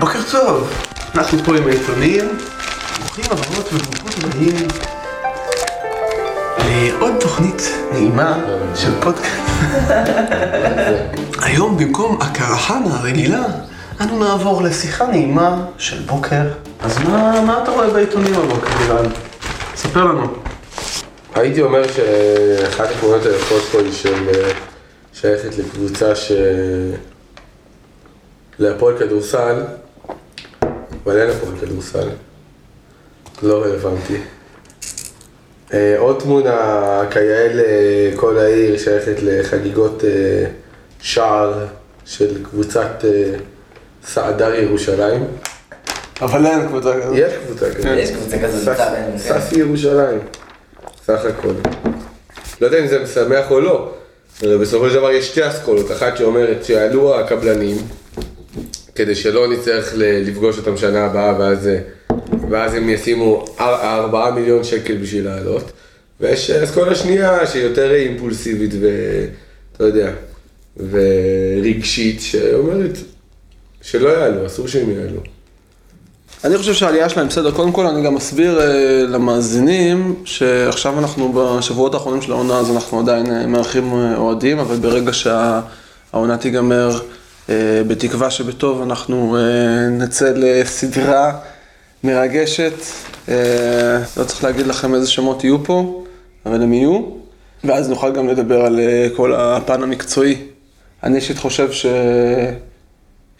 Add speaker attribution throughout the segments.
Speaker 1: בוקר טוב, אנחנו פה עם העיתונים. ברוכים הבאות וברוכות הבאים לעוד תוכנית נעימה של פודקאסט. היום במקום הקרחנה הרגילה, אנו נעבור לשיחה נעימה של בוקר. אז מה, מה אתה רואה בעיתונים הבוקר, אילן? ספר לנו.
Speaker 2: הייתי אומר שאחת התמונות היפות פה היא של אה, שייכת לקבוצה ש... להפועל כדורסל, אין הפועל כדורסל, לא רלוונטי. אה, עוד תמונה כיאה לכל העיר שייכת לחגיגות אה, שער של קבוצת אה, סעדר ירושלים.
Speaker 1: אבל אין קבוצה כזאת.
Speaker 2: יש קבוצה כזאת.
Speaker 3: יש קבוצה כזאת,
Speaker 2: סס-
Speaker 3: בצד, אין, כן.
Speaker 2: ססי ירושלים, סך הכל. לא יודע אם זה משמח או לא, בסופו של דבר יש שתי אסכולות, אחת שאומרת שיעלו הקבלנים, כדי שלא נצטרך לפגוש אותם שנה הבאה, ואז, אה, ואז הם ישימו אר- ארבעה מיליון שקל בשביל לעלות, ויש אסכולה שנייה שהיא יותר אימפולסיבית ואתה יודע, ורגשית, שאומרת שלא יעלו, אסור שהם יעלו.
Speaker 1: אני חושב שהעלייה שלהם בסדר. קודם כל אני גם אסביר אה, למאזינים שעכשיו אנחנו בשבועות האחרונים של העונה אז אנחנו עדיין אה, מארחים אוהדים, אבל ברגע שהעונה תיגמר, בתקווה שבטוב אנחנו אה, נצא לסדרה מרגשת. אה, לא צריך להגיד לכם איזה שמות יהיו פה, אבל הם יהיו. ואז נוכל גם לדבר על אה, כל הפן המקצועי. אני אישית חושב ש...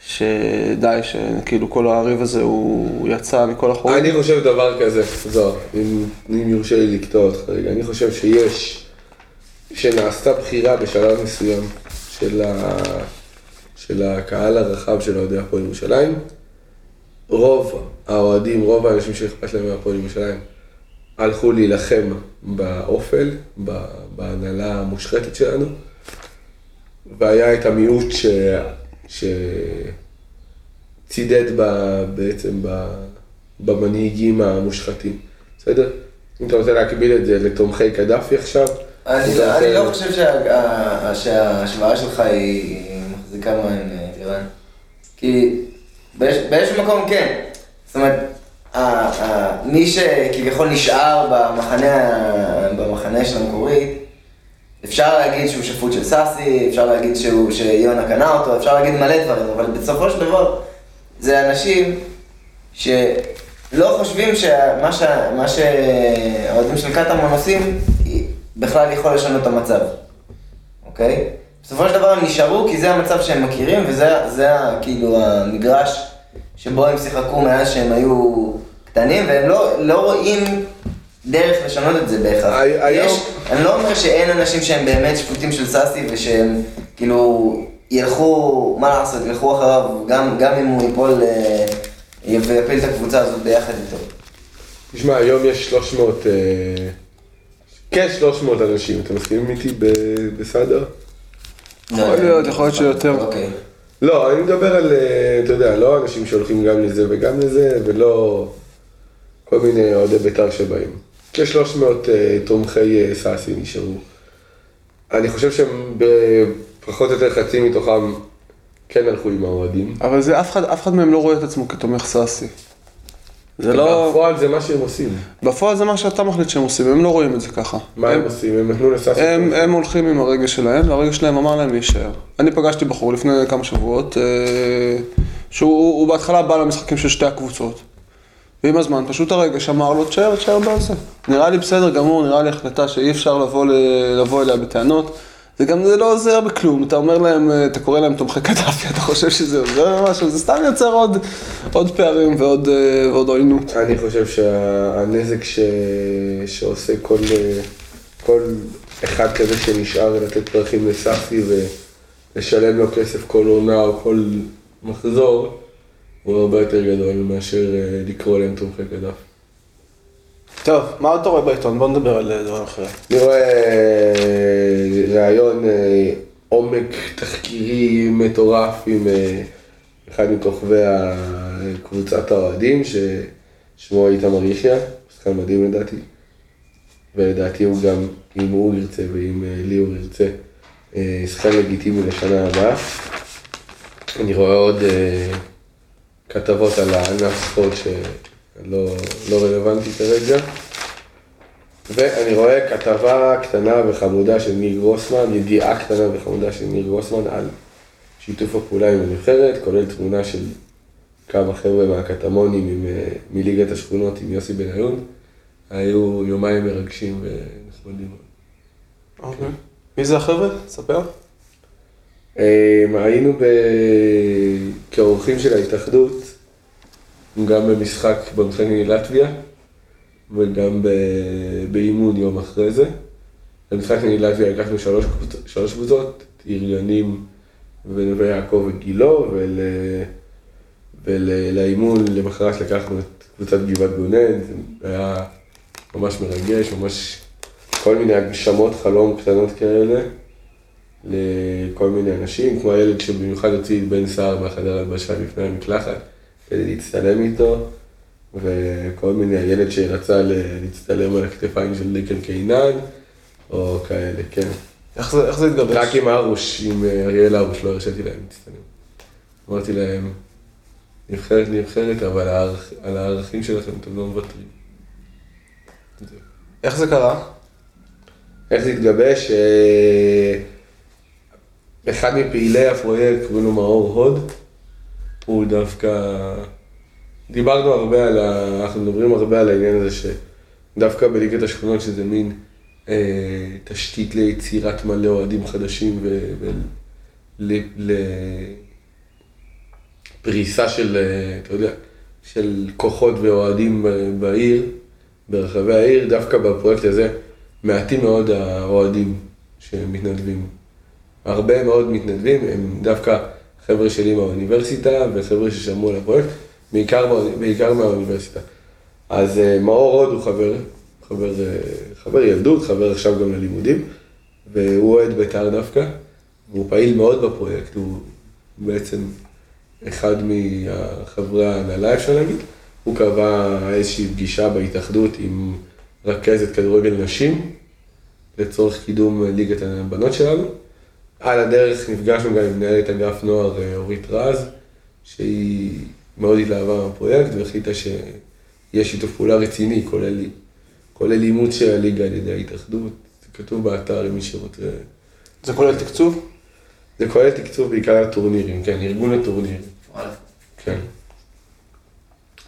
Speaker 1: שדי, שכאילו כל הריב הזה הוא יצא מכל החורים.
Speaker 2: אני חושב דבר כזה, זוהר, אם, אם יורשה לי לקטוע אותך רגע, אני חושב שיש, שנעשתה בחירה בשלב מסוים של, ה, של הקהל הרחב של אוהדי הפועל ירושלים, רוב האוהדים, רוב האנשים שאכפת להם מהפועל ירושלים, הלכו להילחם באופל, בהנהלה המושחתת שלנו, והיה את המיעוט ש... ש... צידד ב, בעצם ב, במנהיגים המושחתים, בסדר? אם אתה רוצה להקביל את זה לתומכי קדאפי עכשיו,
Speaker 3: אני לא- אני לא חושב שה- שההשוואה שלך היא מחזיקה מים, אה, לירן. כי באיז- באיזשהו מקום כן. זאת אומרת, מי שכביכול נשאר במחנה, במחנה של המקורית, אפשר להגיד שהוא שפוט של סאסי, אפשר להגיד שהוא, שיונה קנה אותו, אפשר להגיד מלא דברים, אבל בסופו של דבר זה אנשים שלא חושבים שמה ש- שהאוהדים של קטמון עושים בכלל יכול לשנות את המצב, אוקיי? בסופו של דבר הם נשארו כי זה המצב שהם מכירים וזה זה כאילו המגרש שבו הם שיחקו מאז שהם היו קטנים והם לא, לא רואים דרך לשנות את זה בהכרח.
Speaker 2: הי- היום-
Speaker 3: יש, אני לא אומר שאין אנשים שהם באמת שפוטים של סאסי ושהם כאילו ילכו, מה לעשות, ילכו אחריו גם, גם אם הוא ייפול אה, ויפיל את הקבוצה הזאת ביחד איתו.
Speaker 2: תשמע, היום יש 300, אה, כ-300 אנשים, אתה מסכים איתי בסדר?
Speaker 1: יכול להיות, יכול להיות שיותר.
Speaker 3: אוקיי.
Speaker 2: לא, אני מדבר על, אה, אתה יודע, לא אנשים שהולכים גם לזה וגם לזה, ולא כל מיני אוהדי בית"ר שבאים. כ-300 אה, תומכי אה, סאסי נשארו. אני חושב שהם בפחות או יותר חצי מתוכם כן הלכו עם האוהדים.
Speaker 1: אבל זה, אף אחד, אף אחד מהם לא רואה את עצמו כתומך סאסי. זה לא...
Speaker 2: בפועל זה מה שהם עושים.
Speaker 1: בפועל זה מה שאתה מחליט שהם עושים, הם לא רואים את זה ככה.
Speaker 2: מה הם עושים? הם נתנו לסאסי...
Speaker 1: הם, הם הולכים עם הרגש שלהם, והרגש שלהם אמר להם להישאר. אני פגשתי בחור לפני כמה שבועות, אה, שהוא הוא בהתחלה בא למשחקים של שתי הקבוצות. ועם הזמן פשוט הרגש אמר לו, תשאר, תשאר בזה. נראה לי בסדר גמור, נראה לי החלטה שאי אפשר לבוא, לבוא אליה בטענות. זה גם זה לא עוזר בכלום, אתה אומר להם, אה, אתה קורא להם תומכי קדאפי, אתה חושב שזה עוזר משהו, זה סתם יוצר עוד, עוד פערים ועוד, אה, ועוד עוינות.
Speaker 2: אני חושב שהנזק ש... שעושה כל, כל אחד כזה שנשאר לתת פרחים לסאסי ולשלם לו כסף כל עונה או כל מחזור, הוא הרבה יותר גדול מאשר אה, לקרוא להם תומכי קדף.
Speaker 1: טוב, מה אתה רואה בעיתון? בוא נדבר על אה, דברים אחרים.
Speaker 2: אני רואה אה, ראיון אה, עומק תחקירי מטורף עם אחד מכוכבי קבוצת האוהדים, ששמו איתמר יחיא, שחקן מדהים לדעתי. ולדעתי הוא גם, אם הוא ירצה ואם אה, ליאור ירצה, שחקן לגיטימי לשנה הבאה. אני רואה עוד כתבות על הענף ספורט שלא לא רלוונטי כרגע. ואני רואה כתבה קטנה וחמודה של ניר גרוסמן, ידיעה קטנה וחמודה של ניר גרוסמן על שיתוף הפעולה עם הנבחרת, כולל תמונה של כמה חבר'ה מהקטמונים עם, אה, מליגת השכונות עם יוסי בניון. היו יומיים מרגשים ונחמדים.
Speaker 1: אוקיי. מי זה החבר'ה? ספר.
Speaker 2: אה, היינו. כאורחים של ההתאחדות, גם במשחק, במשחק נגד לטביה, וגם באימון יום אחרי זה. במשחק נגד לטביה לקחנו שלוש, שלוש קבוצות, עיריונים ונווה יעקב וגילו, ול... ולאימון למחרת לקחנו את קבוצת גבעת גונן, זה היה ממש מרגש, ממש כל מיני הגשמות חלום קטנות כאלה לכל מיני אנשים, כמו הילד שבמיוחד הוציא את בן סער מהחדר הלבשה לפני המקלחת כדי להצטלם איתו, וכל מיני, הילד שרצה להצטלם על הכתפיים של דיקל קינן, או כאלה, כן.
Speaker 1: איך זה, איך זה התגבש?
Speaker 2: רק עם ארוש, עם אה, אריאל ארוש, לא הרשיתי להם להצטלם. אמרתי להם, נבחרת נבחרת, אבל הערכ- על הערכים שלכם אתם לא מוותרים.
Speaker 1: איך זה קרה?
Speaker 2: איך זה התגבש? אה, אחד מפעילי הפרויקט, קוראים לו מאור הוד, הוא דווקא... דיברנו הרבה על ה... אנחנו מדברים הרבה על העניין הזה שדווקא בליגת השכונות שזה מין אה, תשתית ליצירת מלא אוהדים חדשים ולפריסה של, אה, אתה יודע, של כוחות ואוהדים ב- בעיר, ברחבי העיר, דווקא בפרויקט הזה מעטים מאוד האוהדים שמתנדבים. הרבה מאוד מתנדבים, הם דווקא חבר'ה שלי מהאוניברסיטה וחבר'ה ששמעו על הפרויקט, בעיקר, בעיקר מהאוניברסיטה. אז אה, מאור הוד הוא חבר, חבר, אה, חבר ילדות, חבר עכשיו גם ללימודים, והוא אוהד בית"ר דווקא, והוא פעיל מאוד בפרויקט, הוא בעצם אחד מחברי ההנהלה אפשר להגיד. הוא קבע איזושהי פגישה בהתאחדות עם רכזת כדורגל נשים, לצורך קידום ליגת הבנות שלנו. על הדרך נפגשנו גם עם מנהלת אגף נוער אה, אורית רז, שהיא מאוד התלהבה מהפרויקט והחליטה שיהיה שיתוף פעולה רציני, כולל, כולל אימוץ של הליגה על ידי ההתאחדות. זה כתוב באתר למי שרוצה.
Speaker 1: זה כולל תקצוב?
Speaker 2: זה כולל תקצוב בעיקר לטורנירים, כן, ארגון הטורנירים,
Speaker 3: וואלה.
Speaker 2: כן.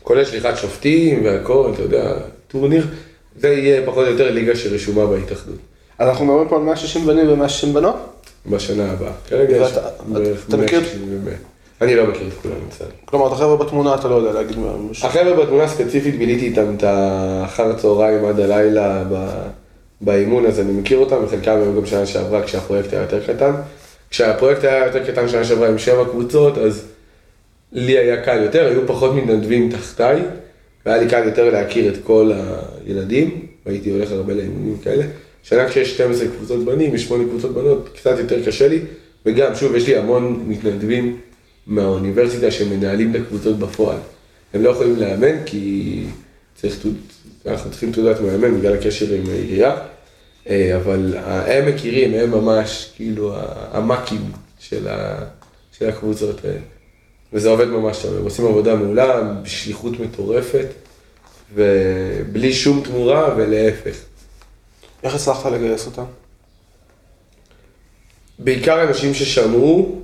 Speaker 2: כולל שליחת שופטים והכל, אתה יודע, טורניר, זה יהיה פחות או יותר ליגה שרשומה בהתאחדות.
Speaker 1: אז אנחנו מדברים פה על 160 בנים ו-160 בנות?
Speaker 2: בשנה הבאה. כרגע יש בערך
Speaker 1: אתה מכיר-
Speaker 2: 160 ו-100. אני לא מכיר את כולם, מצטער.
Speaker 1: כלומר, את החבר'ה בתמונה אתה לא יודע להגיד משהו.
Speaker 2: החבר'ה בתמונה ספציפית ביליתי איתם את האחר הצהריים עד הלילה באימון, אז אני מכיר אותם, וחלקם היו גם שנה שעברה כשהפרויקט היה יותר קטן. כשהפרויקט היה יותר קטן שנה שעברה עם שבע קבוצות, אז לי היה קל יותר, היו פחות מתנדבים תחתיי, והיה לי קל יותר להכיר את כל הילדים, והייתי הולך הרבה לאימונים כאלה. שנה כשיש 12 קבוצות בנים, יש 8 קבוצות בנות, קצת יותר קשה לי, וגם, שוב, יש לי המון מתנדבים מהאוניברסיטה שמנהלים את הקבוצות בפועל. הם לא יכולים לאמן כי צריך, אנחנו צריכים תעודת מאמן בגלל הקשר עם העירייה, אה, אבל הם מכירים, הם ממש כאילו המאקים של, ה, של הקבוצות האלה. וזה עובד ממש טוב, הם עושים עבודה מעולה, בשליחות מטורפת, ובלי שום תמורה ולהפך.
Speaker 1: איך הצלחת לגייס אותם?
Speaker 2: בעיקר אנשים ששמעו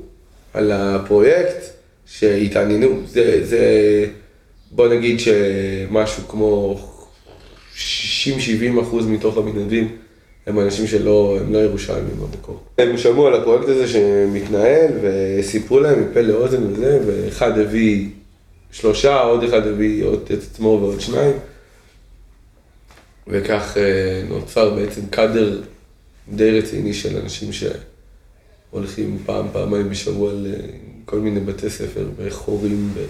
Speaker 2: על הפרויקט, שהתעניינו, זה, זה בוא נגיד שמשהו כמו 60-70 אחוז מתוך המתנדבים הם אנשים שלא, הם לא ירושלמים במקור. הם שמעו על הפרויקט הזה שמתנהל וסיפרו להם מפה לאוזן וזה, ואחד הביא שלושה, עוד אחד הביא עוד את עצמו ועוד שניים. וכך אה, נוצר בעצם קאדר די רציני של אנשים שהולכים פעם, פעמיים בשבוע לכל מיני בתי ספר בחורים, ב-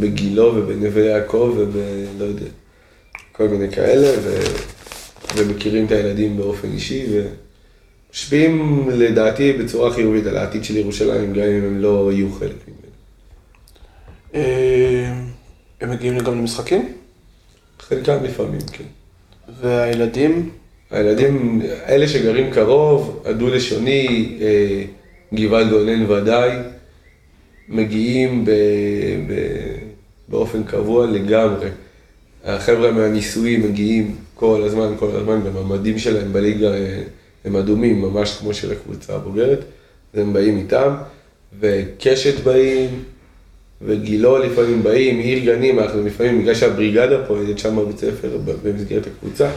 Speaker 2: בגילו ובנווה יעקב ובלא יודע, כל מיני כאלה, ו... ומכירים את הילדים באופן אישי ומשפיעים לדעתי בצורה חיובית על העתיד של ירושלים, גם אם הם לא יהיו חלק ממנו.
Speaker 1: אה, הם מגיעים גם למשחקים?
Speaker 2: חלקם לפעמים, כן.
Speaker 1: והילדים?
Speaker 2: הילדים, אלה שגרים קרוב, הדו-לשוני, אה, גבעת גונן ודאי, מגיעים ב, ב, באופן קבוע לגמרי. החבר'ה מהניסויים מגיעים כל הזמן, כל הזמן, גם שלהם בליגה אה, הם אדומים, ממש כמו של הקבוצה הבוגרת, אז הם באים איתם, וקשת באים, וגילו לפעמים באים, עיר גנים, אנחנו לפעמים, בגלל שהבריגדה פועלת שם בבית ספר במסגרת הקבוצה,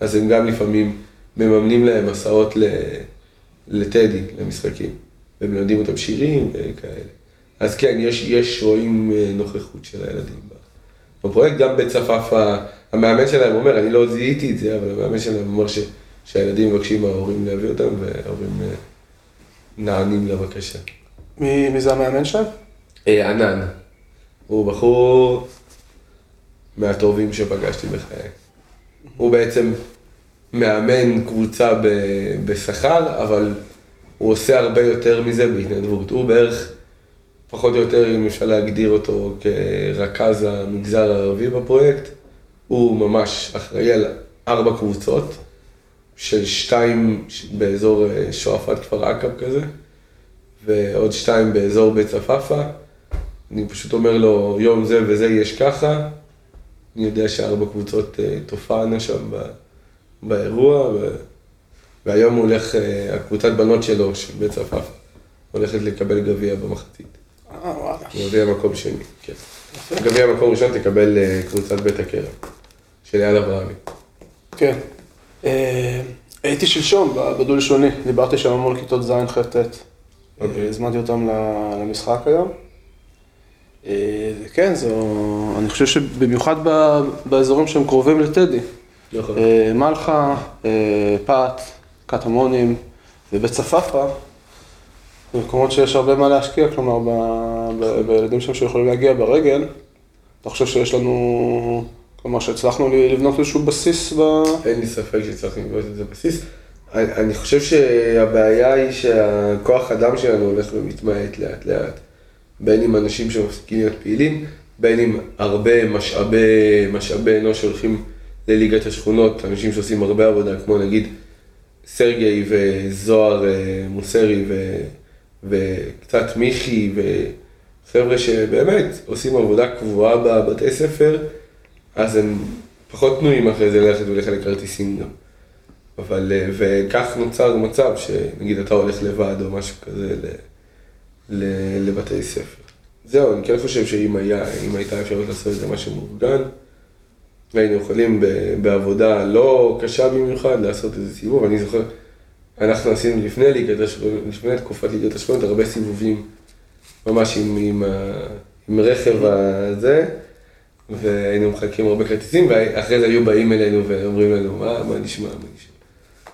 Speaker 2: אז הם גם לפעמים מממנים להם הסעות ל... לטדי, למשחקים, ומלמדים אותם שירים וכאלה. אז כן, יש, יש רואים אה, נוכחות של הילדים בפרויקט, גם בית צפאפא, המאמן שלהם אומר, אני לא זיהיתי את זה, אבל המאמן שלהם אומר ש, שהילדים מבקשים מההורים להביא אותם, וההורים אה, נענים לבקשה.
Speaker 1: מי, מי זה המאמן שלהם?
Speaker 2: אה, ענן, הוא בחור מהטובים שפגשתי בחיי. הוא בעצם מאמן קבוצה ב- בשכר, אבל הוא עושה הרבה יותר מזה בהתנדבות. הוא בערך, פחות או יותר, אם אפשר להגדיר אותו כרכז המגזר הערבי בפרויקט, הוא ממש אחראי על ארבע קבוצות, של שתיים באזור אה, שועפאט כפר עקב כזה, ועוד שתיים באזור בית צפאפא. אני פשוט אומר לו, יום זה וזה יש ככה, אני יודע שארבע קבוצות אה, תופענה שם ב... באירוע, ו... והיום הולך, אה, הקבוצת בנות שלו, של בית צפאפא, הולכת לקבל גביע במחצית.
Speaker 1: אה, וואלה.
Speaker 2: גביע מקום שני, כן. גביע מקום ראשון תקבל אה, קבוצת בית הכרם, של יד אברהמי.
Speaker 1: כן. הייתי שלשום בדו לשוני, דיברתי שם המון כיתות ז', ח', ט'.
Speaker 2: אוקיי.
Speaker 1: הזמנתי אותם למשחק היום. אה, כן, זו, אני חושב שבמיוחד ב- באזורים שהם קרובים לטדי.
Speaker 2: נכון.
Speaker 1: מלחה, אה, פת, קטמונים ובית צפאפא, מקומות שיש הרבה מה להשקיע, כלומר, ב- ב- בילדים שם שיכולים להגיע ברגל. אתה חושב שיש לנו, כלומר, שהצלחנו לבנות איזשהו בסיס ב...
Speaker 2: אין לי ספק שצריך לבנות את זה בסיס. אני, אני חושב שהבעיה היא שהכוח אדם שלנו הולך ומתמעט לאט לאט. בין אם אנשים שמפסיקים להיות פעילים, בין אם הרבה משאבי, משאבי אנוש שהולכים לליגת השכונות, אנשים שעושים הרבה עבודה, כמו נגיד סרגי וזוהר אה, מוסרי ו, וקצת מיכי וחבר'ה שבאמת עושים עבודה קבועה בבתי ספר, אז הם פחות פנויים אחרי זה ללכת ולחלק כרטיסים גם. אבל, אה, וכך נוצר מצב שנגיד אתה הולך לבד או משהו כזה לבתי ספר. זהו, אני כן חושב שאם היה, הייתה אפשרות לעשות את זה משהו מאורגן, והיינו יכולים בעבודה לא קשה במיוחד לעשות איזה סיבוב, אני זוכר, אנחנו עשינו לפני ליגת השכונות, לפני תקופת ליגת השכונות, הרבה סיבובים, ממש עם, עם, עם רכב הזה, והיינו מחלקים הרבה כרטיסים, ואחרי זה היו באים אלינו ואומרים לנו, מה, מה נשמע, מה נשמע.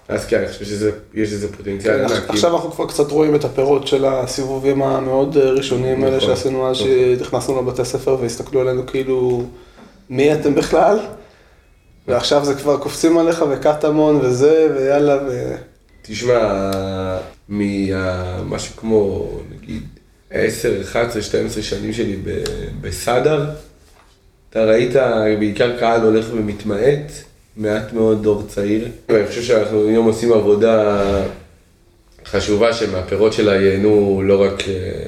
Speaker 2: אז כן, אני חושב שיש לזה פוטנציאל
Speaker 1: כן,
Speaker 2: ענק.
Speaker 1: עכשיו אנחנו כבר קצת רואים את הפירות של הסיבובים המאוד אה, ראשוניים האלה
Speaker 2: נכון,
Speaker 1: שעשינו אז
Speaker 2: נכון.
Speaker 1: שנכנסנו לבתי ספר והסתכלו עלינו כאילו, מי אתם בכלל? ועכשיו זה כבר קופצים עליך וקטמון וזה, ויאללה, ו...
Speaker 2: תשמע, ממשהו כמו נגיד 10, 11, 12 שנים שלי ב- בסאדר, אתה ראית בעיקר קהל הולך ומתמעט, מעט מאוד דור צעיר. ואני חושב שאנחנו היום עושים עבודה חשובה שמהפירות שלה ייהנו לא רק, אה,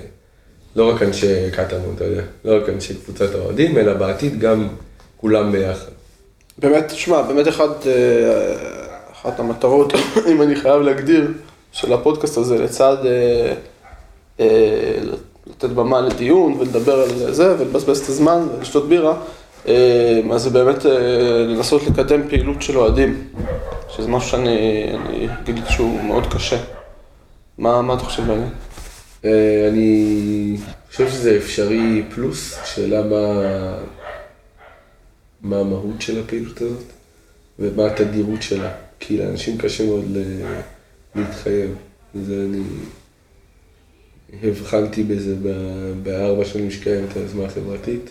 Speaker 2: לא רק אנשי קטמון, אתה יודע, לא רק אנשי קבוצת האוהדים, אלא בעתיד גם כולם ביחד.
Speaker 1: באמת, תשמע, באמת אחד, אה, אחת המטרות, אם אני חייב להגדיר, של הפודקאסט הזה, לצד אה, אה, לתת במה לדיון ולדבר על זה ולבזבז את הזמן ולשתות בירה, אז זה באמת אה, לנסות לקדם פעילות של אוהדים, שזה משהו שאני אני גיליתי שהוא מאוד קשה. מה, מה אתה חושב בעניין?
Speaker 2: אה, אני חושב שזה אפשרי פלוס, שאלה מה, מה המהות של הפעילות הזאת ומה התדירות שלה, כי לאנשים קשה מאוד להתחייב, זה אני הבחנתי בזה בארבע שנים שקיימת היוזמה החברתית,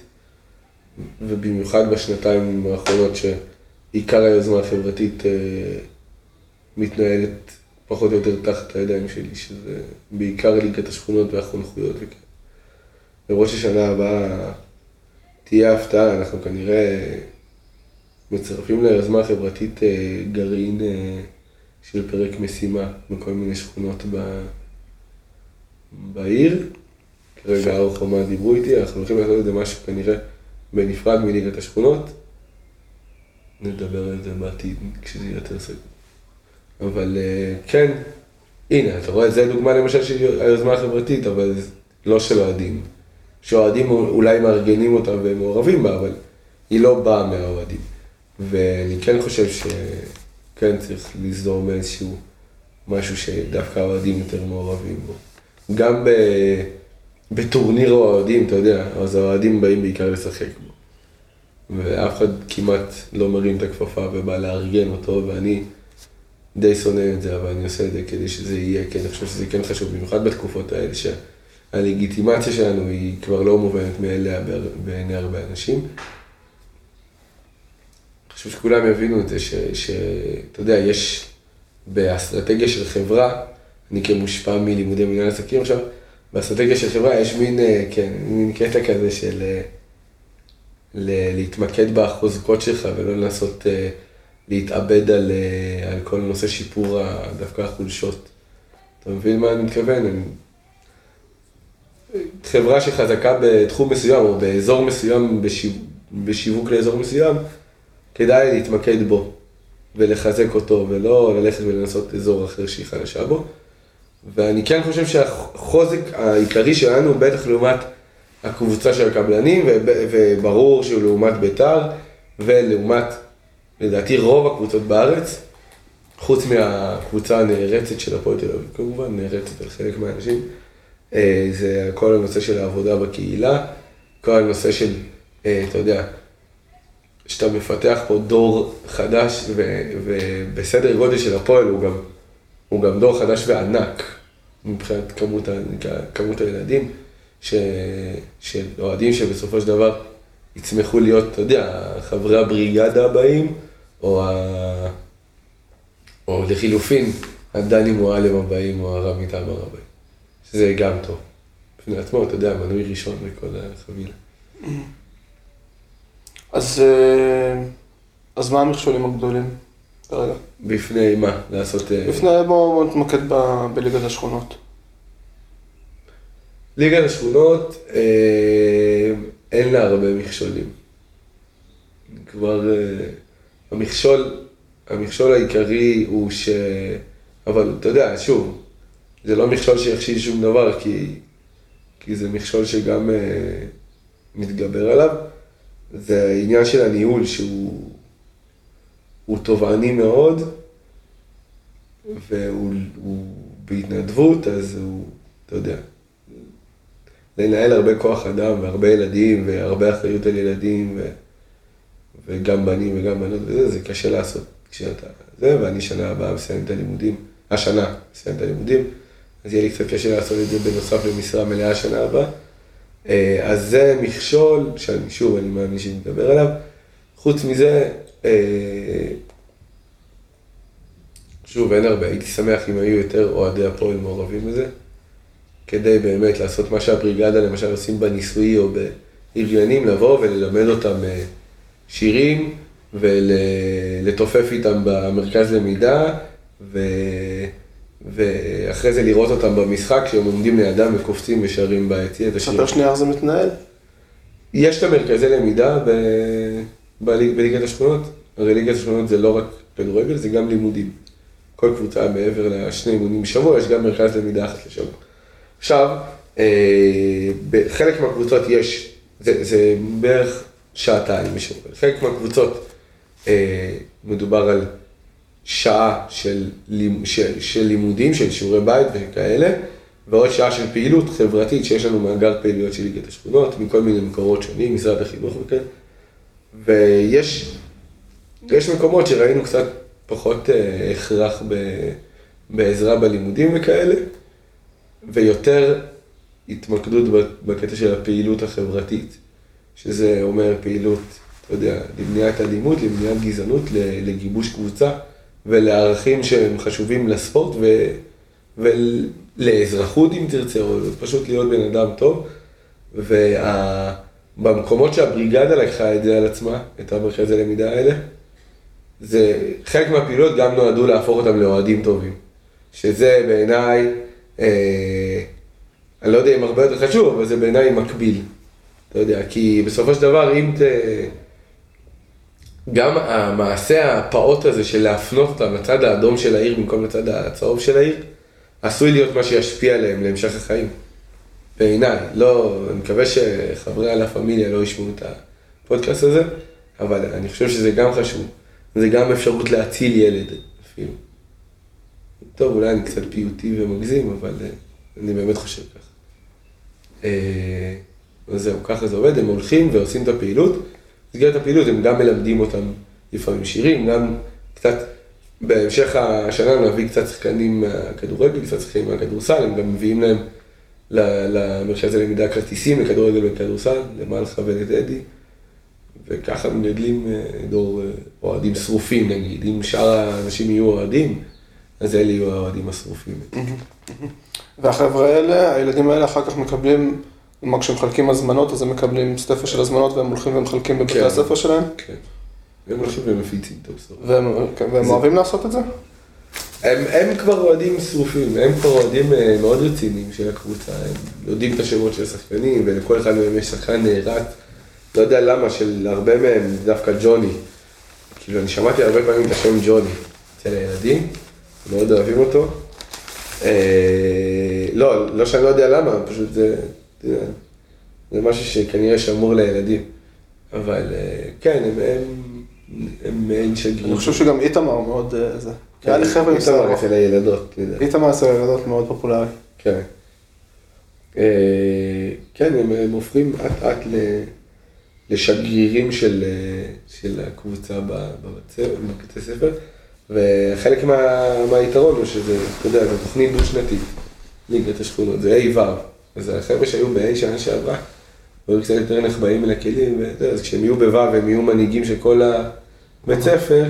Speaker 2: ובמיוחד בשנתיים האחרונות שעיקר היוזמה החברתית אה, מתנהלת פחות או יותר תחת הידיים שלי, שזה בעיקר ליגת השכונות והחונכויות וכאלה. בראש השנה הבאה תהיה הפתעה, אנחנו כנראה מצרפים ליוזמה החברתית אה, גרעין אה, של פרק משימה בכל מיני שכונות ב... בעיר. כרגע הר חומה דיברו איתי, אנחנו הולכים לעשות את זה משהו כנראה בנפרד מליגת השכונות. נדבר על זה בעתיד, כשזה יהיה יותר סגור. אבל אה, כן, הנה, אתה רואה, זה דוגמה למשל של היוזמה החברתית, אבל לא של אוהדים. שאוהדים אולי מארגנים אותה ומעורבים בה, אבל היא לא באה מהאוהדים. ואני כן חושב שכן צריך לסדור מאיזשהו משהו שדווקא האוהדים יותר מעורבים בו. גם ב... בטורניר האוהדים, אתה יודע, אז האוהדים באים בעיקר לשחק בו. ואף אחד כמעט לא מרים את הכפפה ובא לארגן אותו, ואני די שונא את זה, אבל אני עושה את זה כדי שזה יהיה, כי אני חושב שזה כן חשוב, במיוחד בתקופות האלה, שהלגיטימציה שלנו היא כבר לא מובנת מאליה בעיני הרבה אנשים. חשוב שכולם יבינו את זה, שאתה יודע, יש באסטרטגיה של חברה, אני כמושפע מלימודי מנהל עסקים עכשיו, באסטרטגיה של חברה יש מין, אה, כן, מין קטע כזה של אה, ל- להתמקד בחוזקות שלך ולא לנסות אה, להתאבד על, על כל נושא שיפור דווקא החולשות. אתה מבין מה אני מתכוון? חברה שחזקה בתחום מסוים או באזור מסוים, בשיו... בשיווק לאזור מסוים, כדאי להתמקד בו ולחזק אותו ולא ללכת ולנסות אזור אחר שהיא חלשה בו. ואני כן חושב שהחוזק העיקרי שלנו, בטח לעומת הקבוצה של הקבלנים, וברור שהוא לעומת בית"ר, ולעומת, לדעתי, רוב הקבוצות בארץ, חוץ מהקבוצה הנערצת של הפועל תל אביב, כמובן, נערצת על חלק מהאנשים, אה, זה כל הנושא של העבודה בקהילה, כל הנושא של, אה, אתה יודע, שאתה מפתח פה דור חדש, ובסדר גודל של הפועל הוא גם הוא גם דור חדש וענק מבחינת כמות, כמות הילדים, ש, שאוהדים שבסופו של דבר יצמחו להיות, אתה יודע, חברי הבריגדה הבאים, או, ה, או לחילופין, הדני מועלם הבאים, או הרב מטעם הבאים. שזה גם טוב. בפני עצמו, אתה יודע, מנוי ראשון בכל החבילה.
Speaker 1: אז, אה, אז מה המכשולים הגדולים? כרגע.
Speaker 2: בפני מה? לעשות...
Speaker 1: אה, בפני, בואו נתמקד בליגת השכונות.
Speaker 2: ליגת השכונות, אה, אין לה הרבה מכשולים. כבר, אה, המכשול, המכשול העיקרי הוא ש... אבל אתה יודע, שוב, זה לא מכשול שיכשיל שום דבר, כי, כי זה מכשול שגם אה, מתגבר עליו. זה העניין של הניהול שהוא הוא תובעני מאוד, והוא בהתנדבות, אז הוא, אתה יודע, לנהל הרבה כוח אדם והרבה ילדים והרבה אחריות על ילדים ו, וגם בנים וגם בנות וזה, זה קשה לעשות כשאתה זה, ואני שנה הבאה מסיים את הלימודים, השנה מסיים את הלימודים, אז יהיה לי קצת קשה לעשות את זה בנוסף למשרה מלאה שנה הבאה. אה, אז זה מכשול, שאני שוב, אני מאמין שנדבר עליו. חוץ מזה, שוב, אין הרבה, הייתי שמח אם היו יותר אוהדי הפועל מעורבים בזה, כדי באמת לעשות מה שהבריגדה למשל עושים בניסוי או בארגונים, לבוא וללמד אותם אה, שירים ולתופף איתם במרכז למידה, ו... ואחרי זה לראות אותם במשחק, כשהם עומדים לידם וקופצים ושרים ביציע את
Speaker 1: השירים. ספר שנייה איך זה מתנהל.
Speaker 2: יש את המרכזי למידה ב... בליגת השכונות, הרי ליגת השכונות זה לא רק כדורגל, זה גם לימודים. כל קבוצה מעבר לשני אימונים בשבוע, יש גם מרכז למידה אחת לשבוע. עכשיו, אה, בחלק מהקבוצות יש, זה, זה בערך שעתיים בשבוע. בחלק מהקבוצות אה, מדובר על שעה של, של, של לימודים, של שיעורי בית וכאלה, ועוד שעה של פעילות חברתית, שיש לנו מאגר פעילויות של ליגת השכונות, מכל מיני מקורות שונים, משרד החינוך וכאלה. ויש יש מקומות שראינו קצת פחות אה, הכרח ב, בעזרה בלימודים וכאלה, ויותר התמקדות בקטע של הפעילות החברתית, שזה אומר פעילות, אתה יודע, למניעת אלימות, למניעת גזענות, לגיבוש קבוצה ולערכים שהם חשובים לספורט ו, ולאזרחות אם תרצה, או פשוט להיות בן אדם טוב. ובמקומות שהבריגדה לקחה את זה על עצמה, את המרכזי הלמידה האלה, זה, חלק מהפעילויות גם נועדו להפוך אותם לאוהדים טובים. שזה בעיניי, אה, אני לא יודע אם הרבה יותר חשוב, אבל זה בעיניי מקביל. אתה יודע, כי בסופו של דבר, אם ת... גם המעשה הפעוט הזה של להפנות אותם לצד האדום של העיר במקום לצד הצהוב של העיר, עשוי להיות מה שישפיע עליהם להמשך החיים. בעיניי, לא, אני מקווה שחברי הלה פמיליה לא ישמעו את הפודקאסט הזה, אבל אני חושב שזה גם חשוב. זה גם אפשרות להציל ילד אפילו. טוב, אולי אני קצת פיוטי ומגזים, אבל אה, אני באמת חושב ככה. אה, אז זהו, ככה זה עובד, הם הולכים ועושים את הפעילות. במסגרת הפעילות הם גם מלמדים אותם לפעמים שירים, גם קצת, בהמשך השנה נביא קצת שחקנים מהכדורגל, קצת שחקנים מהכדורסל, הם גם מביאים להם למרכז הלמידה כרטיסים לכדורגל וכדורסל, למלכה ולדדי, וככה מגדלים אה, דור אה, אוהדים שרופים נגיד, אם שאר האנשים יהיו אוהדים, אז אלה יהיו האוהדים השרופים.
Speaker 1: והחבר'ה האלה, הילדים האלה אחר כך מקבלים, כלומר כשהם מחלקים הזמנות, אז הם מקבלים סטפה של הזמנות והם הולכים ומחלקים בבתי
Speaker 2: כן.
Speaker 1: הספר שלהם?
Speaker 2: כן. הם הולכים ומפיצים את הבשורה.
Speaker 1: והם, כן, והם אוהבים לעשות את זה?
Speaker 2: הם, הם כבר אוהדים שרופים, הם כבר אוהדים אה, מאוד רציניים של הקבוצה, הם יודעים את השמות של השחקנים, ולכל אחד מהם יש שחקן נערץ. לא יודע למה, של הרבה מהם, דווקא ג'וני. כאילו, אני שמעתי הרבה פעמים את השם ג'וני אצל הילדים, מאוד אוהבים אותו. אה, לא, לא שאני לא יודע למה, פשוט זה, יודע, זה משהו שכנראה שמור לילדים. אבל אה, כן, הם, הם, מעין שגרירים.
Speaker 1: אני חושב שגם איתמר מאוד אה, זה. היה לי חבר'ה עם
Speaker 2: איתמר
Speaker 1: שיער.
Speaker 2: אצל הילדות.
Speaker 1: איתמר אצל הילדות מאוד פופולרי.
Speaker 2: כן. אה, כן, הם, הופכים אט אט לשגרירים של, אה, של הקבוצה בבית- בבתי ספר, וחלק מה, מהיתרון הוא שזה, אתה יודע, זו תוכנית דו-שנתית, ליגת השכונות, זה ה'-ו', אז החבר'ה שהיו ב-ה' שנה שעברה, היו קצת יותר נחבאים אל הכלים, אז כשהם יהיו בו' הם יהיו מנהיגים של כל הבית ספר,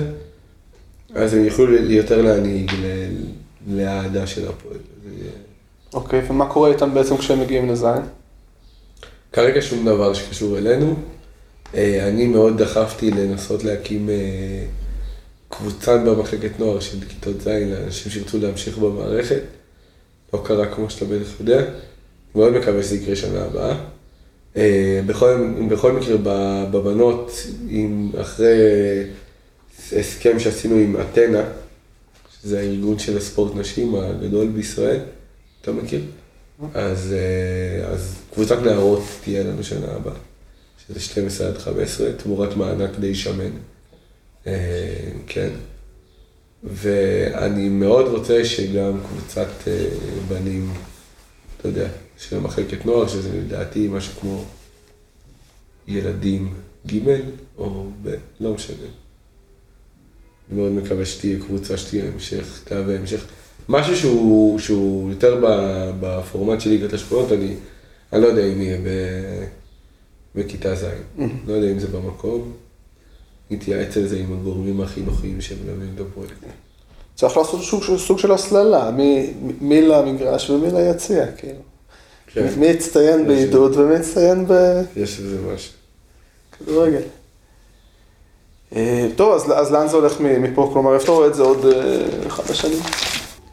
Speaker 2: אז הם יוכלו יותר להנהיג לאהדה של הפועל.
Speaker 1: אוקיי, ומה קורה איתם בעצם כשהם מגיעים לזין?
Speaker 2: כרגע שום דבר שקשור אלינו. אה, אני מאוד דחפתי לנסות להקים אה, קבוצה במחלקת נוער של כיתות ז' לאנשים שירצו להמשיך במערכת. לא קרה כמו שאתה בטח יודע. מאוד מקווה שזה יקרה שנה הבאה. אה, בכל, בכל מקרה, בבנות, עם, אחרי הסכם שעשינו עם אתנה, שזה הארגון של הספורט נשים הגדול בישראל, אתה מכיר? אז, אה, אז קבוצת נערות תהיה לנו שנה הבאה, שזה 12 עד 15, תמורת מענק די שמן. אה, כן. ואני מאוד רוצה שגם קבוצת אה, בנים, אתה יודע, של מחלקת נוער, שזה לדעתי משהו כמו ילדים ג' או ב... לא משנה. מאוד מקווה שתהיה קבוצה שתהיה המשך, תהווה המשך. משהו שהוא, שהוא יותר ב, בפורמט של ליגת השכונות, אני, אני לא יודע אם יהיה ב, בכיתה ז', לא יודע אם זה במקום. נתייעץ על זה עם הגורמים החינוכיים שמלמדים את הפרויקט.
Speaker 1: צריך לעשות סוג, סוג של הסללה, מי, מי למגרש ומי ליציע, כאילו.
Speaker 2: כן.
Speaker 1: מי יצטיין בעידוד ומי יצטיין
Speaker 2: יש איזה משהו.
Speaker 1: בכדורגל. אה, טוב, אז, אז לאן זה הולך מפה? כלומר, איפה אתה רואה את זה עוד אה, חמש שנים?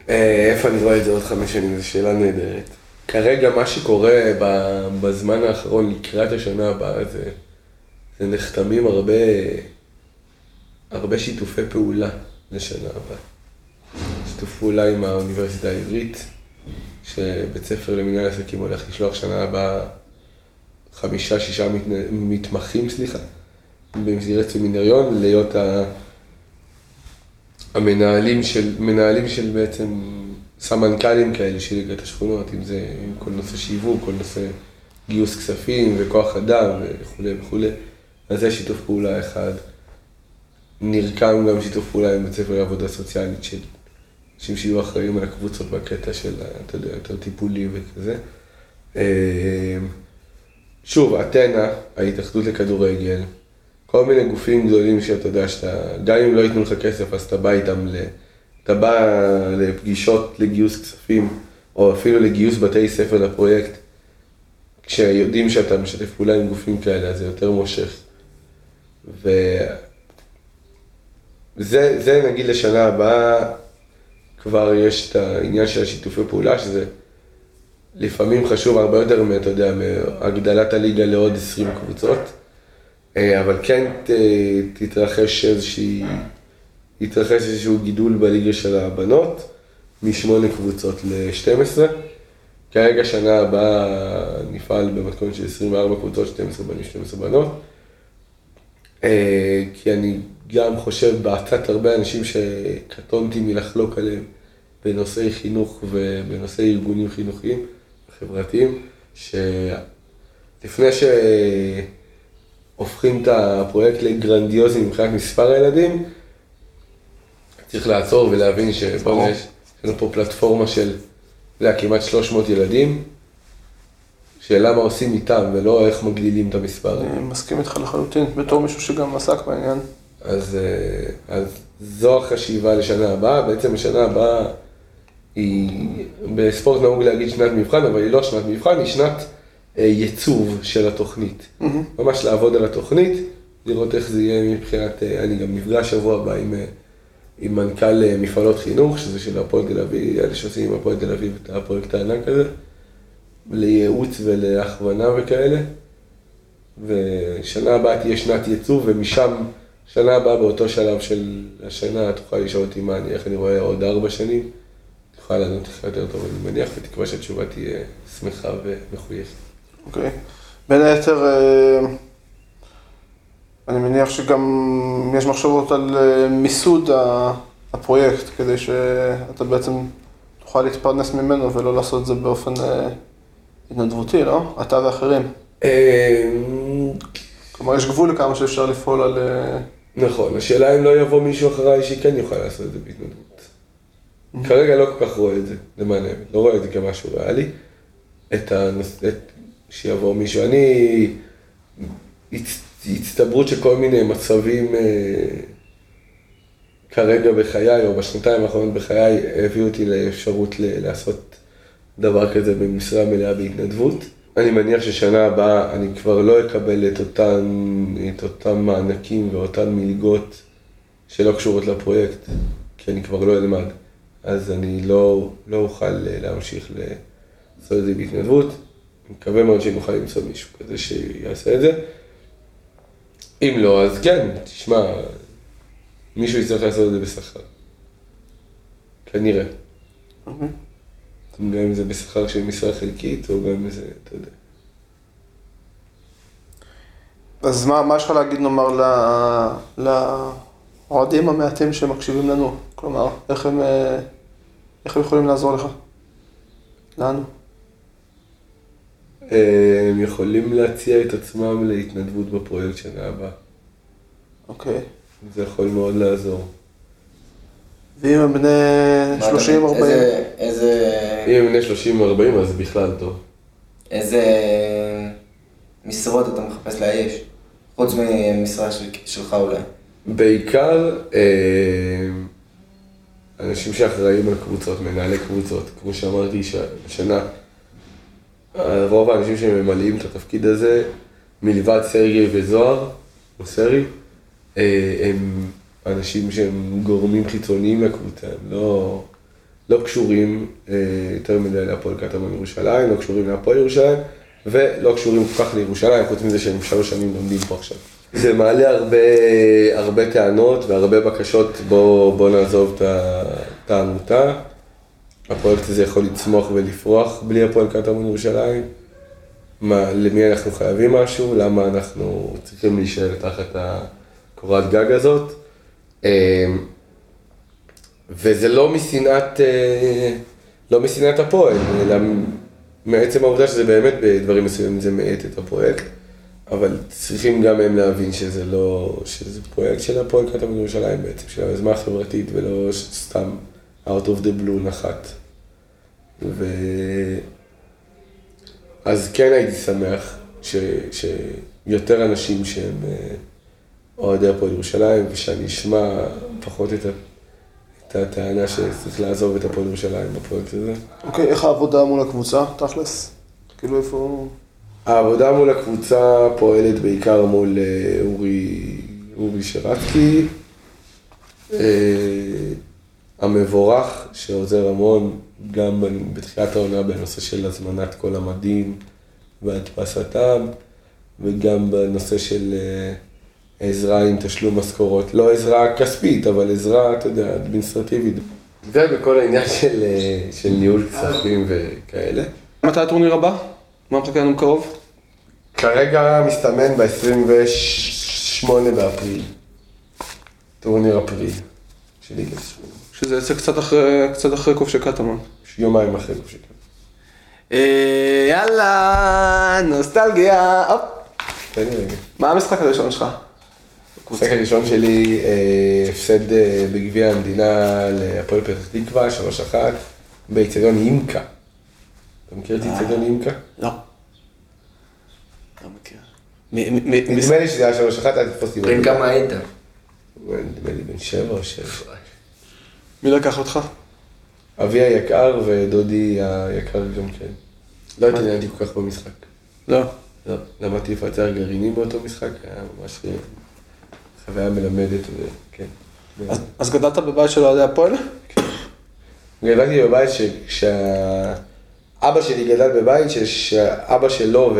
Speaker 2: אה, איפה אני רואה את זה עוד חמש שנים? זו שאלה נהדרת. כרגע מה שקורה בזמן האחרון לקראת השנה הבאה זה, זה נחתמים הרבה, הרבה שיתופי פעולה לשנה הבאה. שיתוף פעולה עם האוניברסיטה העברית, שבית ספר למנהל עסקים הולך לשלוח שנה הבאה חמישה, שישה מתנ... מתמחים, סליחה, במסגרת סמינריון, להיות ה... המנהלים של, מנהלים של בעצם סמנכ"לים כאלה של ליגת השכונות, אם זה עם כל נושא שיווק, כל נושא גיוס כספים וכוח אדם וכולי וכולי. אז זה שיתוף פעולה אחד. נרקם גם שיתוף פעולה עם בית ספר לעבודה סוציאלית של אנשים שיהיו אחראים על הקבוצות בקטע של, אתה יודע, יותר טיפולי וכזה. אה, שוב, אתנה, ההתאחדות לכדורגל, כל מיני גופים גדולים שאתה יודע שאתה, גם אם לא ייתנו לך כסף, אז אתה בא איתם, ל, אתה בא לפגישות לגיוס כספים, או אפילו לגיוס בתי ספר לפרויקט, כשיודעים שאתה משתף פעולה עם גופים כאלה, זה יותר מושך. וזה זה נגיד לשנה הבאה, כבר יש את העניין של השיתופי פעולה, שזה לפעמים חשוב הרבה יותר, אתה יודע, מהגדלת הליגה לעוד 20 קבוצות, אבל כן תתרחש איזושהי, יתרחש איזשהו גידול בליגה של הבנות, משמונה קבוצות ל-12. כרגע שנה הבאה נפעל במתכונת של 24 קבוצות, 12 בנים, 12 בנות. אה, כי אני גם חושב בעצת הרבה אנשים שקטונתי מלחלוק עליהם בנושאי חינוך ובנושאי ארגונים חינוכיים וחברתיים, שלפני שהופכים את הפרויקט לגרנדיוזי מבחינת מספר הילדים, צריך לעצור ולהבין שבוא'נה, יש לנו פה פלטפורמה של, אתה יודע, כמעט 300 ילדים, שאלה מה עושים איתם ולא איך מגדילים את המספר.
Speaker 1: אני מסכים איתך לחלוטין, בתור מישהו שגם עסק בעניין.
Speaker 2: אז, אה, אז זו החשיבה לשנה הבאה, בעצם השנה הבאה היא, בספורט נהוג להגיד שנת מבחן, אבל היא לא שנת מבחן, היא שנת ייצוב של התוכנית. ממש לעבוד על התוכנית, לראות איך זה יהיה מבחינת, אה, אני גם נפגש שבוע הבא עם, אה, עם מנכ"ל אה, מפעלות חינוך, שזה של הפועל תל אביב, אלה שעושים עם הפועל תל אביב את הפרויקט הענק הזה, לייעוץ ולהכוונה וכאלה. ושנה הבאה תהיה שנת ייצוב, ומשם, שנה הבאה באותו שלב של השנה, תוכל לשאול אותי מה אני, איך אני רואה עוד ארבע שנים. תוכל לענות לך יותר טוב, אני מניח, בתקווה שהתשובה תהיה שמחה ומחויכת.
Speaker 1: אוקיי. בין היתר, אה, אני מניח שגם יש מחשבות על אה, מיסוד הפרויקט, כדי שאתה בעצם תוכל להתפרנס ממנו ולא לעשות את זה באופן אה, התנדבותי, לא? אתה ואחרים. כלומר, יש גבול לכמה שאפשר לפעול על...
Speaker 2: נכון, השאלה אם לא יבוא מישהו אחריי שכן יוכל לעשות את זה בהתנדבות. כרגע לא כל כך רואה את זה, למען האמת, לא רואה את זה כמשהו ריאלי. את הנוס... את... שיבוא מישהו, אני... הצ... הצטברות של כל מיני מצבים אה, כרגע בחיי, או בשנתיים האחרונות בחיי, הביאו אותי לאפשרות. לעשות דבר כזה במשרה מלאה בהתנדבות. אני מניח ששנה הבאה אני כבר לא אקבל את אותם, את אותם מענקים ואותן מלגות שלא קשורות לפרויקט, כי אני כבר לא אלמד. אז אני לא, לא אוכל אה, להמשיך לעשות את זה בהתנדבות. אני מקווה מאוד שנוכל למצוא מישהו כזה שיעשה את זה. אם לא, אז כן, תשמע, מישהו יצטרך לעשות את זה בשכר. כנראה. גם אם זה בשכר של משרה חלקית, או גם אם זה, אתה יודע.
Speaker 1: אז מה, מה יש לך להגיד, נאמר, לאוהדים המעטים שמקשיבים לנו? כלומר, איך הם, אה, איך הם יכולים לעזור לך? לנו.
Speaker 2: אה, הם יכולים להציע את עצמם להתנדבות בפרויקט שנה הבאה.
Speaker 1: אוקיי.
Speaker 2: זה יכול מאוד לעזור.
Speaker 1: ואם הם בני
Speaker 3: מה אתה
Speaker 1: 30,
Speaker 3: מבין?
Speaker 1: 40?
Speaker 3: איזה- איזה...
Speaker 2: אם הם בני 30-40 אז בכלל טוב.
Speaker 3: איזה משרות אתה מחפש לאייש? חוץ ממשרה של- שלך אולי.
Speaker 2: בעיקר אה, אנשים שאחראים על קבוצות, מנהלי קבוצות. כמו שאמרתי, ש- השנה רוב האנשים שממלאים את התפקיד הזה, מלבד סרגי וזוהר, או סרי, אה, הם אנשים שהם גורמים חיצוניים לקבוצה, הם לא, לא קשורים אה, יותר מדי להפועל קטמון ירושלים, לא קשורים להפועל ירושלים, ולא קשורים כל כך לירושלים, חוץ מזה שהם שלוש שנים לומדים פה עכשיו. זה מעלה הרבה, הרבה טענות והרבה בקשות, בוא, בוא נעזוב את העמותה. הפרויקט הזה יכול לצמוח ולפרוח בלי הפועל קטמון ירושלים. מה, למי אנחנו חייבים משהו? למה אנחנו צריכים להישאר תחת הקורת גג הזאת? אה, וזה לא משנאת, אה, לא משנאת הפועל, אלא מעצם העובדה שזה באמת בדברים מסוימים זה מאט את הפרויקט. אבל צריכים גם הם להבין שזה לא, שזה פרויקט של הפועל קטמון ירושלים בעצם, של היוזמה החברתית ולא סתם out of the blue נחת. ו... אז כן הייתי שמח ש... שיותר אנשים שהם אה, אוהדי הפועל ירושלים, ושאני אשמע פחות את, ה... את הטענה שצריך לעזוב את הפועל ירושלים בפרויקט הזה.
Speaker 1: אוקיי, איך העבודה מול הקבוצה, תכלס? כאילו איפה...
Speaker 2: העבודה מול הקבוצה פועלת בעיקר מול אה, אורי, אורי שרצקי. המבורך, שעוזר המון, גם בתחילת העונה בנושא של הזמנת כל המדים והדפסתם, וגם בנושא של אה, עזרה עם תשלום משכורות. לא עזרה כספית, אבל עזרה, אתה יודע, אדמיניסטרטיבית. זה בכל העניין של, אה, של ניהול כספים וכאלה.
Speaker 1: מתי הטורניר הבא? מה מחכה לנו קרוב?
Speaker 2: כרגע מסתמן ב-28 באפריל. טורניר אפריל. של ליגה שמונה.
Speaker 1: שזה יצא קצת אחרי, קצת אחרי כובשי קטמון.
Speaker 2: יומיים אחרי זה שקרה.
Speaker 1: אה, יאללה, נוסטלגיה, הופ. מה המשחק הראשון שלך?
Speaker 2: המשחק הראשון שלי, אה, הפסד אה, בגביע המדינה להפועל פתח תקווה, 3-1, באיצטדיון אימקה. אתה מכיר את איצטדיון אימקה?
Speaker 1: לא. לא מכיר.
Speaker 2: נדמה לי שזה היה 3-1, אל תתפוס אותי.
Speaker 3: בן כמה היית?
Speaker 2: נדמה לי בן שבע או שבע.
Speaker 1: מי לקח אותך?
Speaker 2: אבי היקר ודודי היקר גם כן. לא התעניינתי כל כך במשחק.
Speaker 1: לא.
Speaker 2: לא, למדתי לפצח גרעינים באותו משחק, היה ממש אה, חוויה מלמדת, וכן.
Speaker 1: אז- גדלת בבית של אוהדי הפועל?
Speaker 2: גדלתי בבית שכשה... אבא שלי גדל בבית שאבא שלו.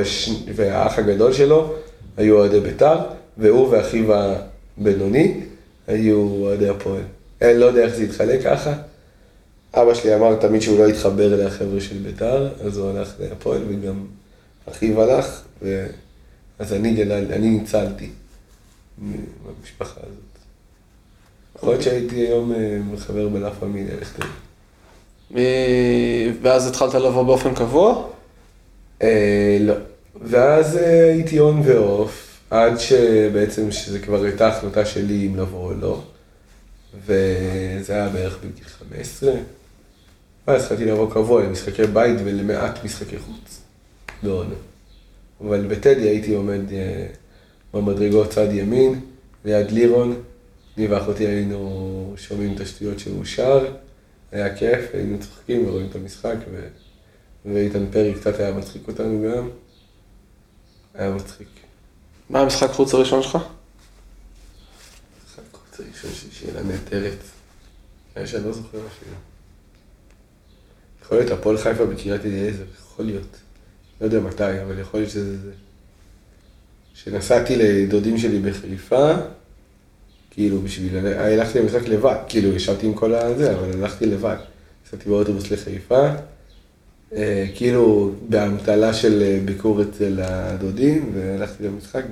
Speaker 2: והאח הגדול שלו היו אוהדי בית"ר, והוא ואחיו הבינוני היו אוהדי הפועל. אני לא יודע איך זה התחלק ככה. אבא שלי אמר תמיד שהוא לא יתחבר לחבר'ה של בית"ר, אז הוא הלך להפועל וגם אחיו הלך, ו... אז אני גדל, אני ניצלתי מהמשפחה הזאת. יכול להיות שהייתי היום אה, חבר בלה פמיליה, איך תגיד.
Speaker 1: מ- ואז התחלת לבוא באופן קבוע?
Speaker 2: אה, לא. ואז אה, הייתי און ואוף, עד שבעצם שזה כבר הייתה החלטה שלי אם לבוא או לא. וזה היה בערך בגיל 15. ואז התחלתי לבוא קבוע למשחקי בית ולמעט משחקי חוץ. בעונה. אבל בטדי הייתי עומד אה, במדרגות צד ימין, ליד לירון. אני ואחותי היינו שומעים את השטויות שהוא שר. היה כיף, היינו צוחקים ורואים את המשחק. ו... ואיתן פרי קצת היה מצחיק אותנו גם. היה מצחיק.
Speaker 1: מה המשחק חוץ הראשון שלך?
Speaker 2: ראשון של שאלה נהדרת. היה שאני לא זוכר אפילו. יכול להיות הפועל חיפה בקריית אליעזר, יכול להיות. לא יודע מתי, אבל יכול להיות שזה זה. שנסעתי לדודים שלי בחיפה, כאילו בשביל, הלכתי למשחק לבד, כאילו ישבתי עם כל הזה, אבל הלכתי לבד. נסעתי באוטובוס לחיפה, אה, כאילו באמתלה של אה, ביקור אצל הדודים, והלכתי למשחק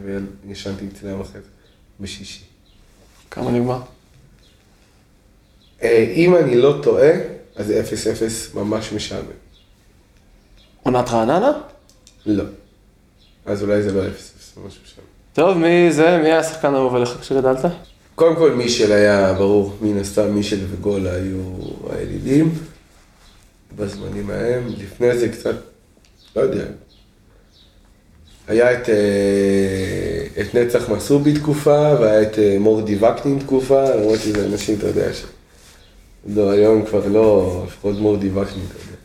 Speaker 2: וישנתי אצלם אחרי זה, בשישי.
Speaker 1: כמה נגמר?
Speaker 2: אה, אם אני לא טועה, אז 0-0 ממש משעמם.
Speaker 1: עונת רעננה?
Speaker 2: לא. אז אולי זה לא 0-0, ממש משעמם.
Speaker 1: טוב, מי זה? מי היה השחקן האהוב עליך כשגדלת?
Speaker 2: קודם כל מישל היה ברור, מן הסתם מישל וגולה היו האלילים בזמנים ההם. לפני זה קצת, לא יודע. היה את, אה, את נצח מסובי תקופה, והיה את אה, מורדי וקנין תקופה, למרות שזה אנשים, אתה יודע, ש... לא, היום כבר לא, לפחות מורדי וקנין, אתה יודע.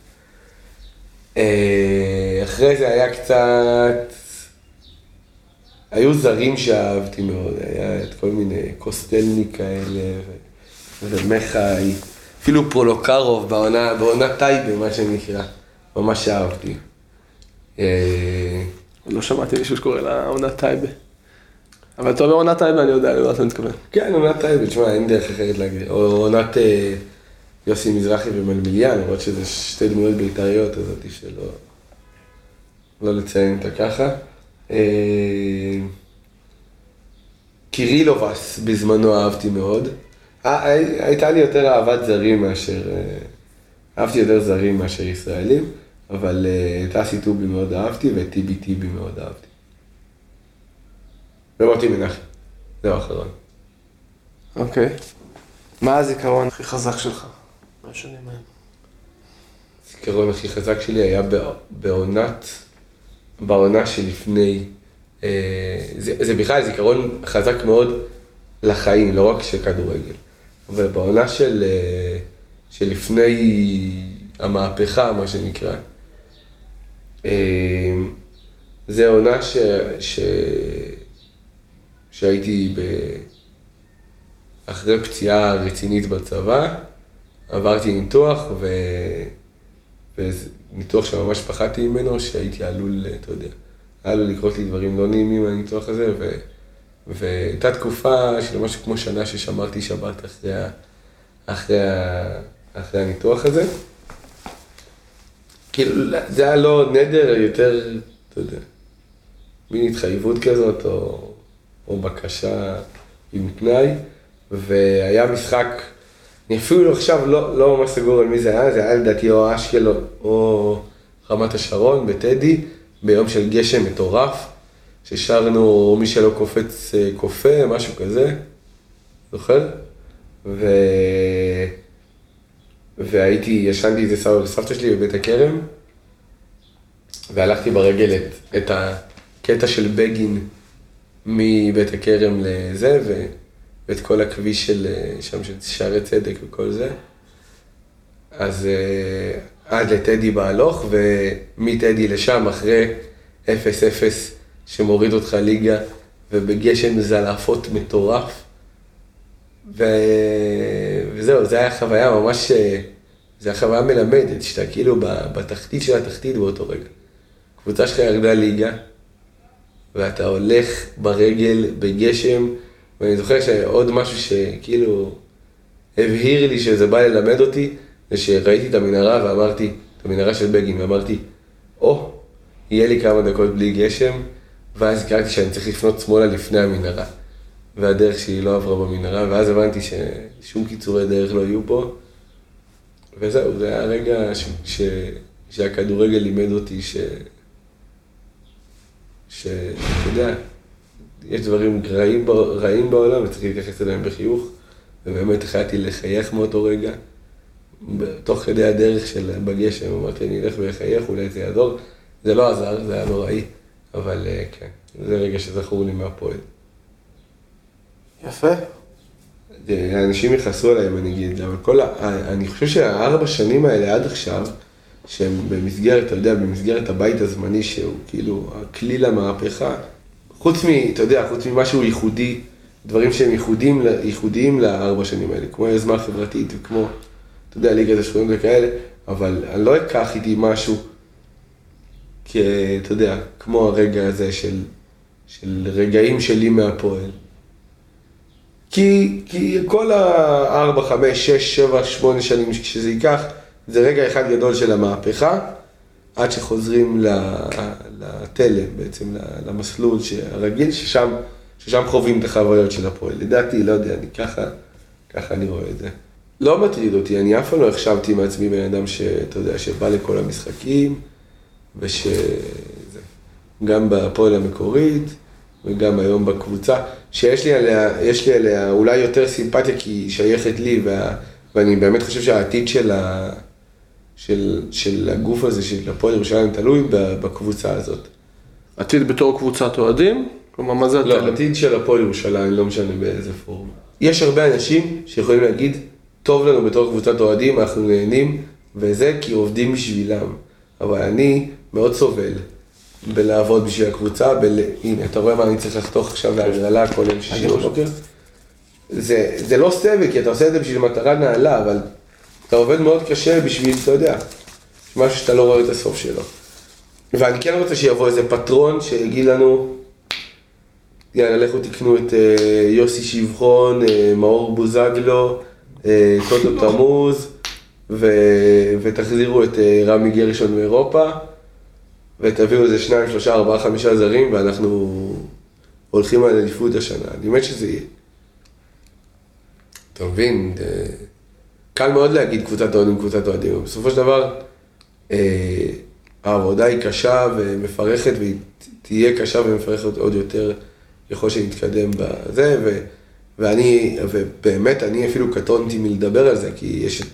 Speaker 2: אה, אחרי זה היה קצת... היו זרים שאהבתי מאוד, היה את כל מיני קוסטלני כאלה, ו- ומחאי, אפילו פרולוקרוב בעונה, בעונה טייבה, מה שנקרא, ממש אהבתי.
Speaker 1: לא שמעתי מישהו שקורא לה עונת טייבה. אבל אתה אומר עונת טייבה, אני יודע למה אתה מתכוון.
Speaker 2: כן, עונת טייבה, תשמע, אין דרך אחרת להגיד, או עונת אה, יוסי מזרחי ומלמיליאן, למרות שזה שתי דמויות בית"ריות, אז אותי שלא לא לציין אותה ככה. אה, קירילובס בזמנו אהבתי מאוד. אה, הי- הייתה לי יותר אהבת זרים מאשר... אה, אהבתי יותר זרים מאשר ישראלים, אבל אה, את אסי טובי מאוד אהבתי ואת טיבי טיבי מאוד אהבתי. ומוטי מנחם, זהו האחרון.
Speaker 1: אוקיי. מה הזיכרון הכי חזק שלך? מהשנים האלה.
Speaker 2: הזיכרון הכי חזק שלי היה בע- בעונת, בעונה שלפני, אה, זה, זה בכלל זיכרון חזק מאוד לחיים, לא רק של כדורגל, אבל בעונה של, אה, שלפני המהפכה, מה שנקרא. אה, זה עונה ש, ש, שהייתי ב... אחרי פציעה רצינית בצבא, עברתי ניתוח, ו... וזה ניתוח שממש פחדתי ממנו, שהייתי עלול, אתה יודע, עלול לקרות לי דברים לא נעימים מהניתוח הזה, ו... והייתה תקופה של משהו כמו שנה ששמרתי שבת אחרי, ה... אחרי, ה... אחרי הניתוח הזה. כאילו, זה היה לא נדר, יותר, אתה יודע, מין התחייבות כזאת, או, או בקשה עם תנאי, והיה משחק, אני אפילו עכשיו לא, לא ממש סגור על מי זה היה, זה היה לדעתי או אשקלון או רמת השרון בטדי, ביום של גשם מטורף, ששרנו מי שלא קופץ אה, קופה, משהו כזה, זוכר? ו... והייתי, ישנתי איזה סבא וסבתא שלי בבית הכרם, והלכתי ברגל את, את הקטע של בגין מבית הכרם לזה, ו, ואת כל הכביש של שם של שערי צדק וכל זה. אז uh, עד לטדי בהלוך, ומטדי לשם, אחרי 0-0 שמוריד אותך ליגה, ובגשם זלעפות מטורף. ו... וזהו, זו הייתה חוויה ממש, זו הייתה חוויה מלמדת, שאתה כאילו בתחתית של התחתית באותו רגע. קבוצה שלך ירדה ליגה, ואתה הולך ברגל בגשם, ואני זוכר שעוד משהו שכאילו הבהיר לי שזה בא ללמד אותי, זה שראיתי את המנהרה ואמרתי, את המנהרה של בגין, ואמרתי, או, oh, יהיה לי כמה דקות בלי גשם, ואז הכרתי שאני צריך לפנות שמאלה לפני המנהרה. והדרך שלי לא עברה במנהרה, ואז הבנתי ששום קיצורי דרך לא יהיו פה. וזהו, זה היה רגע ש... ש... שהכדורגל לימד אותי ש... שאתה יודע, יש דברים רעים, רעים בעולם וצריך להתייחס אליהם בחיוך, ובאמת החלטתי לחייך מאותו רגע. תוך כדי הדרך של בגשם, אמרתי, אני אלך ואחייך, אולי זה יעזור. זה לא עזר, זה היה נוראי, אבל אה, כן, זה רגע שזכור לי מהפועל.
Speaker 1: יפה.
Speaker 2: אנשים יכעסו עליי אם אני אגיד, אבל כל ה... אני חושב שהארבע שנים האלה עד עכשיו, שהם במסגרת, אתה יודע, במסגרת הבית הזמני שהוא כאילו הכלי למהפכה, חוץ מ... אתה יודע, חוץ ממשהו ייחודי, דברים שהם ייחודיים, ייחודיים לארבע שנים האלה, כמו היוזמה החברתית וכמו, אתה יודע, ליגת השכונות וכאלה, אבל אני לא אקח איתי משהו, כי, אתה יודע, כמו הרגע הזה של, של רגעים שלי מהפועל. כי, כי כל הארבע, חמש, שש, שבע, שמונה שנים שזה ייקח, זה רגע אחד גדול של המהפכה, עד שחוזרים לתלם, בעצם למסלול הרגיל, ששם, ששם חווים את החוויות של הפועל. לדעתי, לא יודע, אני ככה, ככה אני רואה את זה. לא מטריד אותי, אני אף פעם לא החשבתי מעצמי בן אדם שאתה יודע, שבא לכל המשחקים, וש... גם בהפועל המקורית, וגם היום בקבוצה, שיש לי עליה, יש לי עליה אולי יותר סימפתיה כי היא שייכת לי, וה, ואני באמת חושב שהעתיד של, ה, של, של הגוף הזה, של הפועל ירושלים, תלוי בקבוצה הזאת.
Speaker 1: עתיד בתור קבוצת אוהדים? כלומר, מה זה
Speaker 2: לא, התלם? עתיד של הפועל ירושלים, לא משנה באיזה פורום. יש הרבה אנשים שיכולים להגיד, טוב לנו בתור קבוצת אוהדים, אנחנו נהנים, וזה כי עובדים בשבילם. אבל אני מאוד סובל בלעבוד בשביל הקבוצה, בל... הנה, אתה רואה מה אני צריך לחתוך עכשיו בהגרלה כל יום שישי בבוקר? זה, זה לא סבל, כי אתה עושה את זה בשביל מטרה נעלה, אבל אתה עובד מאוד קשה בשביל, אתה יודע, משהו שאתה לא רואה את הסוף שלו. ואני כן רוצה שיבוא איזה פטרון שיגיד לנו, יאללה, לכו תקנו את uh, יוסי שבחון, uh, מאור בוזגלו, uh, טוטו תמוז, ו... ותחזירו את uh, רמי גרשון מאירופה. ותביאו איזה שניים, שלושה, ארבעה, חמישה זרים, ואנחנו הולכים על אליפות השנה. אני מת שזה יהיה. אתה מבין? קל מאוד להגיד קבוצת אוהדים, קבוצת אוהדים. בסופו של דבר, אה, העבודה היא קשה ומפרכת, והיא תהיה קשה ומפרכת עוד יותר ככל שנתקדם בזה, ו, ואני, ובאמת, אני אפילו קטונתי מלדבר על זה, כי יש את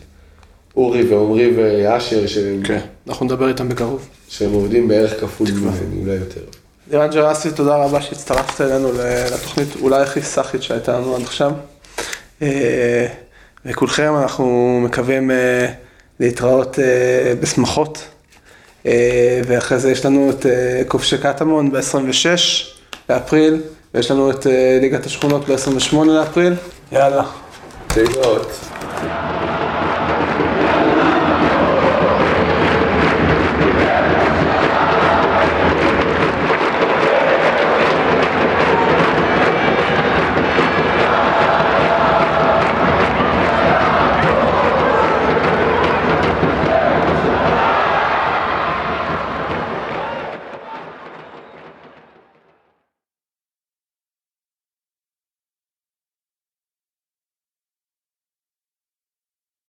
Speaker 2: אורי ועמרי ואשר שהם...
Speaker 1: כן, אנחנו נדבר איתם בקרוב.
Speaker 2: שהם עובדים בערך כפול ממני, אולי יותר.
Speaker 1: לירן ג'רסי, תודה רבה שהצטרפת אלינו לתוכנית אולי הכי סאחית שהייתה לנו עד עכשיו. אה, וכולכם אנחנו מקווים אה, להתראות אה, בשמחות. ואחרי זה יש לנו את כובשי קטמון ב-26 באפריל, ויש לנו את ליגת השכונות ב-28 לאפריל. יאללה.
Speaker 2: להתראות.